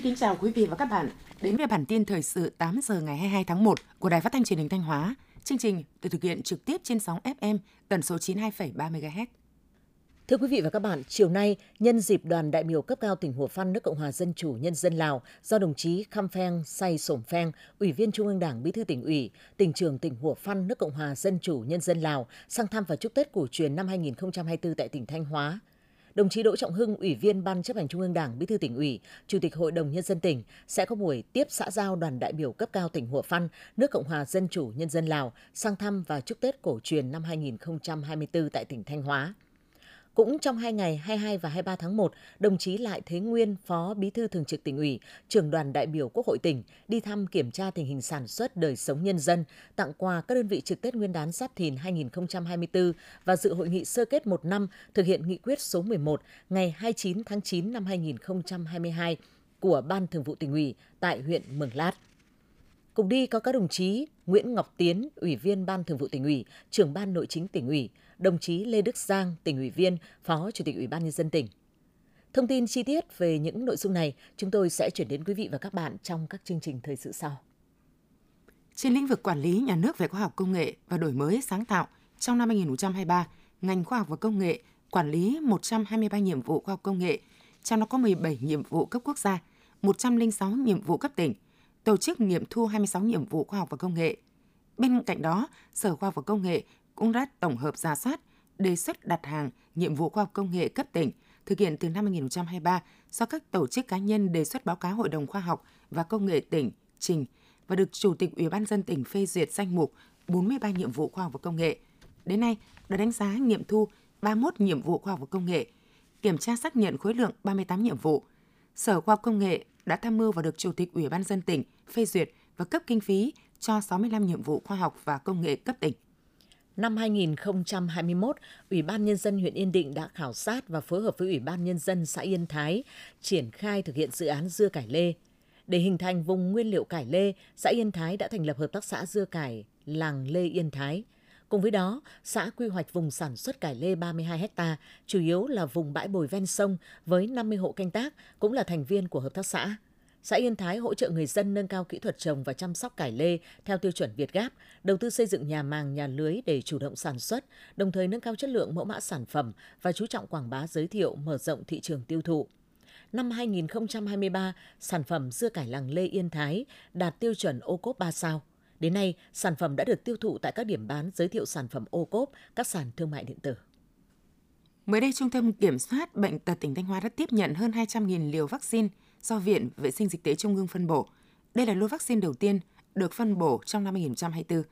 Xin kính chào quý vị và các bạn đến với bản tin thời sự 8 giờ ngày 22 tháng 1 của Đài Phát thanh Truyền hình Thanh Hóa. Chương trình được thực hiện trực tiếp trên sóng FM tần số 92,3 MHz. Thưa quý vị và các bạn, chiều nay, nhân dịp đoàn đại biểu cấp cao tỉnh Hồ Phan nước Cộng hòa Dân chủ Nhân dân Lào do đồng chí Kham Pheng Say Sổm Pheng, Ủy viên Trung ương Đảng Bí thư tỉnh ủy, tỉnh trưởng tỉnh Hồ Phan nước Cộng hòa Dân chủ Nhân dân Lào sang thăm và chúc Tết cổ truyền năm 2024 tại tỉnh Thanh Hóa. Đồng chí Đỗ Trọng Hưng, Ủy viên Ban chấp hành Trung ương Đảng, Bí thư tỉnh ủy, Chủ tịch Hội đồng nhân dân tỉnh sẽ có buổi tiếp xã giao đoàn đại biểu cấp cao tỉnh Hùa Phan, nước Cộng hòa Dân chủ Nhân dân Lào sang thăm và chúc Tết cổ truyền năm 2024 tại tỉnh Thanh Hóa. Cũng trong hai ngày 22 và 23 tháng 1, đồng chí Lại Thế Nguyên, Phó Bí thư Thường trực tỉnh ủy, trưởng đoàn đại biểu Quốc hội tỉnh đi thăm kiểm tra tình hình sản xuất đời sống nhân dân, tặng quà các đơn vị trực Tết Nguyên đán Giáp Thìn 2024 và dự hội nghị sơ kết một năm thực hiện nghị quyết số 11 ngày 29 tháng 9 năm 2022 của Ban Thường vụ tỉnh ủy tại huyện Mường Lát. Cùng đi có các đồng chí Nguyễn Ngọc Tiến, Ủy viên Ban Thường vụ tỉnh ủy, trưởng Ban Nội chính tỉnh ủy, đồng chí Lê Đức Giang, tỉnh ủy viên, Phó Chủ tịch Ủy ban nhân dân tỉnh. Thông tin chi tiết về những nội dung này chúng tôi sẽ chuyển đến quý vị và các bạn trong các chương trình thời sự sau. Trên lĩnh vực quản lý nhà nước về khoa học công nghệ và đổi mới sáng tạo, trong năm 2023, ngành khoa học và công nghệ quản lý 123 nhiệm vụ khoa học công nghệ, trong đó có 17 nhiệm vụ cấp quốc gia, 106 nhiệm vụ cấp tỉnh, tổ chức nghiệm thu 26 nhiệm vụ khoa học và công nghệ. Bên cạnh đó, Sở Khoa học và Công nghệ cũng đã tổng hợp giả soát, đề xuất đặt hàng nhiệm vụ khoa học công nghệ cấp tỉnh thực hiện từ năm 2023 do các tổ chức cá nhân đề xuất báo cáo Hội đồng Khoa học và Công nghệ tỉnh trình và được Chủ tịch Ủy ban dân tỉnh phê duyệt danh mục 43 nhiệm vụ khoa học và công nghệ. Đến nay, đã đánh giá nghiệm thu 31 nhiệm vụ khoa học và công nghệ, kiểm tra xác nhận khối lượng 38 nhiệm vụ. Sở Khoa học Công nghệ đã tham mưu và được Chủ tịch Ủy ban dân tỉnh phê duyệt và cấp kinh phí cho 65 nhiệm vụ khoa học và công nghệ cấp tỉnh. Năm 2021, Ủy ban Nhân dân huyện Yên Định đã khảo sát và phối hợp với Ủy ban Nhân dân xã Yên Thái triển khai thực hiện dự án dưa cải lê. Để hình thành vùng nguyên liệu cải lê, xã Yên Thái đã thành lập hợp tác xã dưa cải làng Lê Yên Thái. Cùng với đó, xã quy hoạch vùng sản xuất cải lê 32 ha, chủ yếu là vùng bãi bồi ven sông với 50 hộ canh tác, cũng là thành viên của hợp tác xã. Xã Yên Thái hỗ trợ người dân nâng cao kỹ thuật trồng và chăm sóc cải lê theo tiêu chuẩn Việt Gáp, đầu tư xây dựng nhà màng, nhà lưới để chủ động sản xuất, đồng thời nâng cao chất lượng mẫu mã sản phẩm và chú trọng quảng bá giới thiệu, mở rộng thị trường tiêu thụ. Năm 2023, sản phẩm dưa cải làng Lê Yên Thái đạt tiêu chuẩn ô cốp 3 sao. Đến nay, sản phẩm đã được tiêu thụ tại các điểm bán giới thiệu sản phẩm ô cốp, các sàn thương mại điện tử. Mới đây, Trung tâm Kiểm soát Bệnh tật tỉnh Thanh Hóa đã tiếp nhận hơn 200.000 liều vaccine do Viện Vệ sinh Dịch tế Trung ương phân bổ. Đây là lô vaccine đầu tiên được phân bổ trong năm 2024.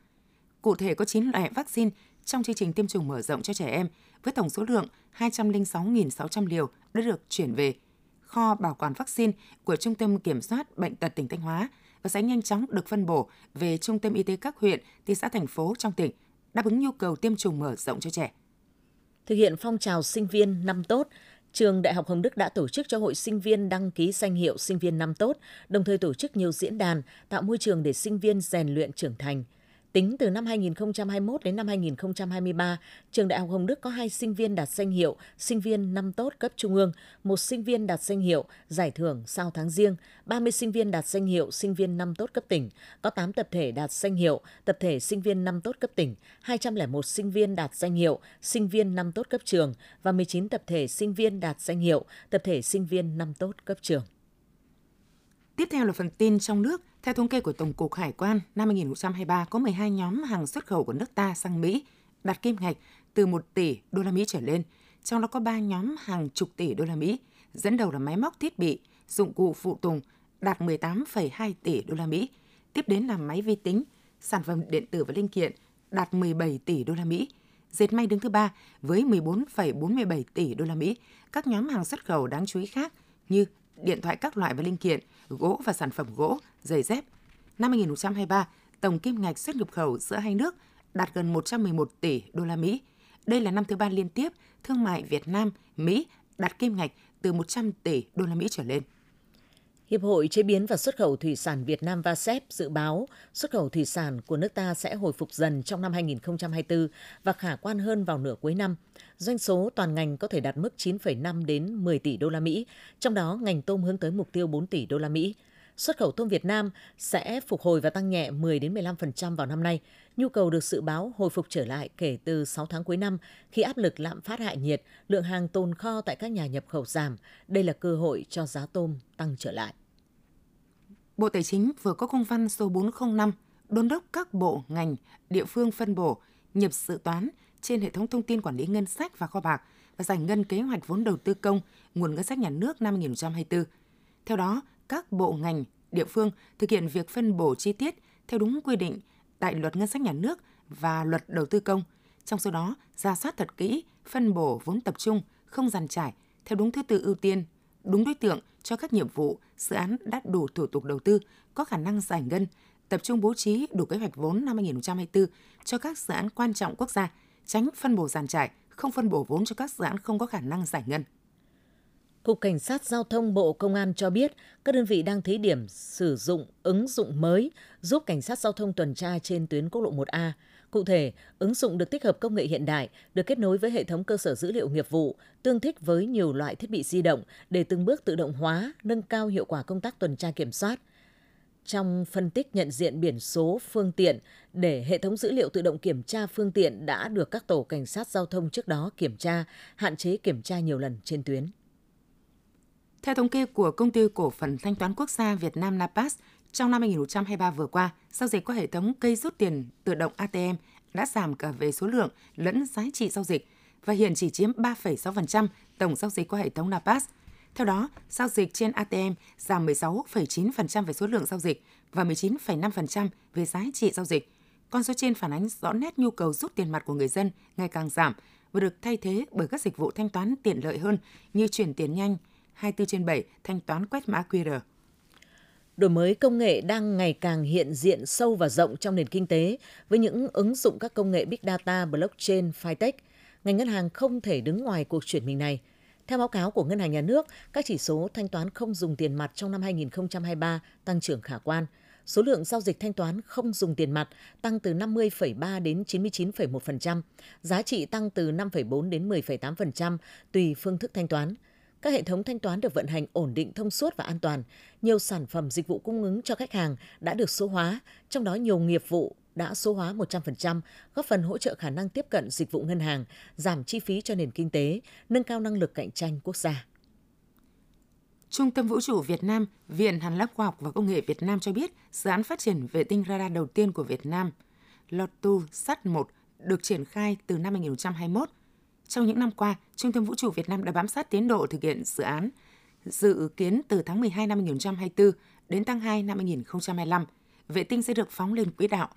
Cụ thể có 9 loại vaccine trong chương trình tiêm chủng mở rộng cho trẻ em với tổng số lượng 206.600 liều đã được chuyển về kho bảo quản vaccine của Trung tâm Kiểm soát Bệnh tật tỉnh Thanh Hóa và sẽ nhanh chóng được phân bổ về trung tâm y tế các huyện, thị xã, thành phố trong tỉnh, đáp ứng nhu cầu tiêm chủng mở rộng cho trẻ. Thực hiện phong trào sinh viên năm tốt, Trường Đại học Hồng Đức đã tổ chức cho hội sinh viên đăng ký danh hiệu sinh viên năm tốt, đồng thời tổ chức nhiều diễn đàn tạo môi trường để sinh viên rèn luyện trưởng thành – Tính từ năm 2021 đến năm 2023, trường Đại học Hồng Đức có hai sinh viên đạt danh hiệu sinh viên năm tốt cấp trung ương, một sinh viên đạt danh hiệu giải thưởng sau tháng riêng, 30 sinh viên đạt danh hiệu sinh viên năm tốt cấp tỉnh, có 8 tập thể đạt danh hiệu tập thể sinh viên năm tốt cấp tỉnh, 201 sinh viên đạt danh hiệu sinh viên năm tốt cấp trường và 19 tập thể sinh viên đạt danh hiệu tập thể sinh viên năm tốt cấp trường. Tiếp theo là phần tin trong nước. Theo thống kê của Tổng cục Hải quan, năm 2023 có 12 nhóm hàng xuất khẩu của nước ta sang Mỹ đạt kim ngạch từ 1 tỷ đô la Mỹ trở lên, trong đó có 3 nhóm hàng chục tỷ đô la Mỹ, dẫn đầu là máy móc thiết bị, dụng cụ phụ tùng đạt 18,2 tỷ đô la Mỹ, tiếp đến là máy vi tính, sản phẩm điện tử và linh kiện đạt 17 tỷ đô la Mỹ. Dệt may đứng thứ ba với 14,47 tỷ đô la Mỹ. Các nhóm hàng xuất khẩu đáng chú ý khác như điện thoại các loại và linh kiện, gỗ và sản phẩm gỗ, giày dép. Năm 2023, tổng kim ngạch xuất nhập khẩu giữa hai nước đạt gần 111 tỷ đô la Mỹ. Đây là năm thứ ba liên tiếp thương mại Việt Nam Mỹ đạt kim ngạch từ 100 tỷ đô la Mỹ trở lên. Hiệp hội Chế biến và Xuất khẩu Thủy sản Việt Nam VASEP dự báo xuất khẩu thủy sản của nước ta sẽ hồi phục dần trong năm 2024 và khả quan hơn vào nửa cuối năm. Doanh số toàn ngành có thể đạt mức 9,5 đến 10 tỷ đô la Mỹ, trong đó ngành tôm hướng tới mục tiêu 4 tỷ đô la Mỹ. Xuất khẩu tôm Việt Nam sẽ phục hồi và tăng nhẹ 10 đến 15% vào năm nay. Nhu cầu được dự báo hồi phục trở lại kể từ 6 tháng cuối năm khi áp lực lạm phát hạ nhiệt, lượng hàng tồn kho tại các nhà nhập khẩu giảm. Đây là cơ hội cho giá tôm tăng trở lại. Bộ Tài chính vừa có công văn số 405 đôn đốc các bộ, ngành, địa phương phân bổ, nhập dự toán trên hệ thống thông tin quản lý ngân sách và kho bạc và giải ngân kế hoạch vốn đầu tư công, nguồn ngân sách nhà nước năm 2024. Theo đó, các bộ ngành, địa phương thực hiện việc phân bổ chi tiết theo đúng quy định tại Luật Ngân sách Nhà nước và Luật Đầu tư công. Trong số đó, ra soát thật kỹ, phân bổ vốn tập trung, không giàn trải, theo đúng thứ tự ưu tiên, đúng đối tượng cho các nhiệm vụ, dự án đã đủ thủ tục đầu tư, có khả năng giải ngân, tập trung bố trí đủ kế hoạch vốn năm 2024 cho các dự án quan trọng quốc gia, tránh phân bổ giàn trải, không phân bổ vốn cho các dự án không có khả năng giải ngân. Cục Cảnh sát Giao thông Bộ Công an cho biết các đơn vị đang thí điểm sử dụng ứng dụng mới giúp cảnh sát giao thông tuần tra trên tuyến quốc lộ 1A. Cụ thể, ứng dụng được tích hợp công nghệ hiện đại, được kết nối với hệ thống cơ sở dữ liệu nghiệp vụ, tương thích với nhiều loại thiết bị di động để từng bước tự động hóa, nâng cao hiệu quả công tác tuần tra kiểm soát. Trong phân tích nhận diện biển số phương tiện để hệ thống dữ liệu tự động kiểm tra phương tiện đã được các tổ cảnh sát giao thông trước đó kiểm tra, hạn chế kiểm tra nhiều lần trên tuyến. Theo thống kê của Công ty Cổ phần Thanh toán Quốc gia Việt Nam Napas, trong năm 2023 vừa qua, giao dịch qua hệ thống cây rút tiền tự động ATM đã giảm cả về số lượng lẫn giá trị giao dịch và hiện chỉ chiếm 3,6% tổng giao dịch qua hệ thống Napas. Theo đó, giao dịch trên ATM giảm 16,9% về số lượng giao dịch và 19,5% về giá trị giao dịch. Con số trên phản ánh rõ nét nhu cầu rút tiền mặt của người dân ngày càng giảm và được thay thế bởi các dịch vụ thanh toán tiện lợi hơn như chuyển tiền nhanh, 24 trên 7 thanh toán quét mã QR. Đổi mới công nghệ đang ngày càng hiện diện sâu và rộng trong nền kinh tế với những ứng dụng các công nghệ Big Data, Blockchain, Fintech. Ngành ngân hàng không thể đứng ngoài cuộc chuyển mình này. Theo báo cáo của Ngân hàng Nhà nước, các chỉ số thanh toán không dùng tiền mặt trong năm 2023 tăng trưởng khả quan. Số lượng giao dịch thanh toán không dùng tiền mặt tăng từ 50,3 đến 99,1%, giá trị tăng từ 5,4 đến 10,8% tùy phương thức thanh toán – các hệ thống thanh toán được vận hành ổn định, thông suốt và an toàn. Nhiều sản phẩm dịch vụ cung ứng cho khách hàng đã được số hóa, trong đó nhiều nghiệp vụ đã số hóa 100%, góp phần hỗ trợ khả năng tiếp cận dịch vụ ngân hàng, giảm chi phí cho nền kinh tế, nâng cao năng lực cạnh tranh quốc gia. Trung tâm Vũ trụ Việt Nam, Viện Hàn Lâm Khoa học và Công nghệ Việt Nam cho biết dự án phát triển vệ tinh radar đầu tiên của Việt Nam, Lotu Sat 1, được triển khai từ năm 2021 trong những năm qua, Trung tâm Vũ trụ Việt Nam đã bám sát tiến độ thực hiện dự án, dự kiến từ tháng 12 năm 2024 đến tháng 2 năm 2025, vệ tinh sẽ được phóng lên quỹ đạo.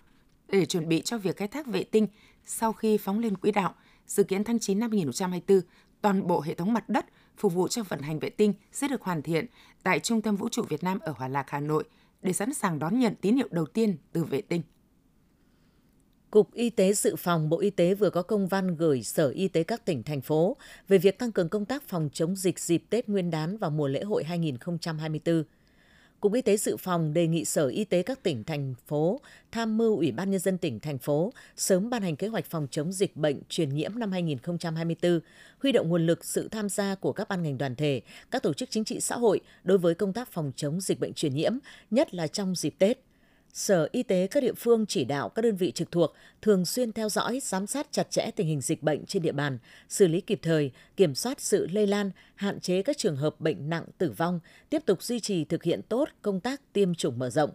Để chuẩn bị cho việc khai thác vệ tinh sau khi phóng lên quỹ đạo, dự kiến tháng 9 năm 2024, toàn bộ hệ thống mặt đất phục vụ cho vận hành vệ tinh sẽ được hoàn thiện tại Trung tâm Vũ trụ Việt Nam ở Hòa Lạc, Hà Nội để sẵn sàng đón nhận tín hiệu đầu tiên từ vệ tinh. Cục Y tế Dự phòng Bộ Y tế vừa có công văn gửi Sở Y tế các tỉnh, thành phố về việc tăng cường công tác phòng chống dịch dịp Tết Nguyên đán và mùa lễ hội 2024. Cục Y tế Dự phòng đề nghị Sở Y tế các tỉnh, thành phố tham mưu Ủy ban Nhân dân tỉnh, thành phố sớm ban hành kế hoạch phòng chống dịch bệnh truyền nhiễm năm 2024, huy động nguồn lực sự tham gia của các ban ngành đoàn thể, các tổ chức chính trị xã hội đối với công tác phòng chống dịch bệnh truyền nhiễm, nhất là trong dịp Tết – Sở Y tế các địa phương chỉ đạo các đơn vị trực thuộc thường xuyên theo dõi, giám sát chặt chẽ tình hình dịch bệnh trên địa bàn, xử lý kịp thời, kiểm soát sự lây lan, hạn chế các trường hợp bệnh nặng tử vong, tiếp tục duy trì thực hiện tốt công tác tiêm chủng mở rộng.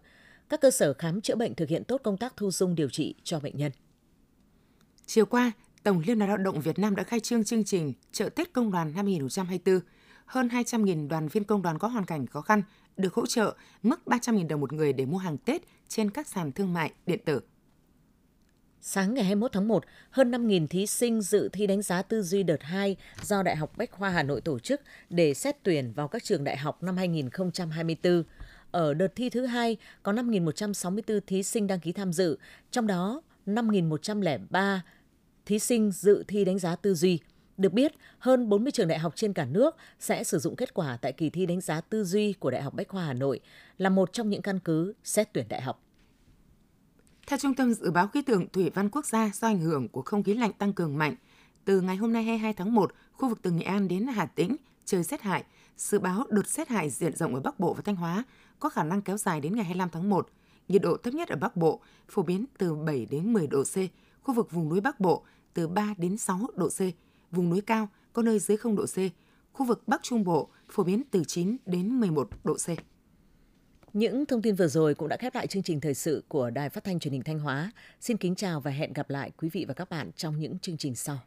Các cơ sở khám chữa bệnh thực hiện tốt công tác thu dung điều trị cho bệnh nhân. Chiều qua, Tổng Liên đoàn Lao động Việt Nam đã khai trương chương trình Chợ Tết Công đoàn năm 2024. Hơn 200.000 đoàn viên công đoàn có hoàn cảnh khó khăn được hỗ trợ mức 300.000 đồng một người để mua hàng Tết trên các sàn thương mại điện tử. Sáng ngày 21 tháng 1, hơn 5.000 thí sinh dự thi đánh giá tư duy đợt 2 do Đại học Bách khoa Hà Nội tổ chức để xét tuyển vào các trường đại học năm 2024. Ở đợt thi thứ hai, có 5.164 thí sinh đăng ký tham dự, trong đó 5.103 thí sinh dự thi đánh giá tư duy. Được biết, hơn 40 trường đại học trên cả nước sẽ sử dụng kết quả tại kỳ thi đánh giá tư duy của Đại học Bách khoa Hà Nội là một trong những căn cứ xét tuyển đại học. Theo Trung tâm Dự báo Khí tượng Thủy văn Quốc gia, do ảnh hưởng của không khí lạnh tăng cường mạnh, từ ngày hôm nay 22 tháng 1, khu vực từ Nghệ An đến Hà Tĩnh trời rét hại. Dự báo đợt rét hại diện rộng ở Bắc Bộ và Thanh Hóa có khả năng kéo dài đến ngày 25 tháng 1. Nhiệt độ thấp nhất ở Bắc Bộ phổ biến từ 7 đến 10 độ C, khu vực vùng núi Bắc Bộ từ 3 đến 6 độ C, vùng núi cao có nơi dưới 0 độ C, khu vực Bắc Trung Bộ phổ biến từ 9 đến 11 độ C. Những thông tin vừa rồi cũng đã khép lại chương trình thời sự của Đài Phát thanh Truyền hình Thanh Hóa. Xin kính chào và hẹn gặp lại quý vị và các bạn trong những chương trình sau.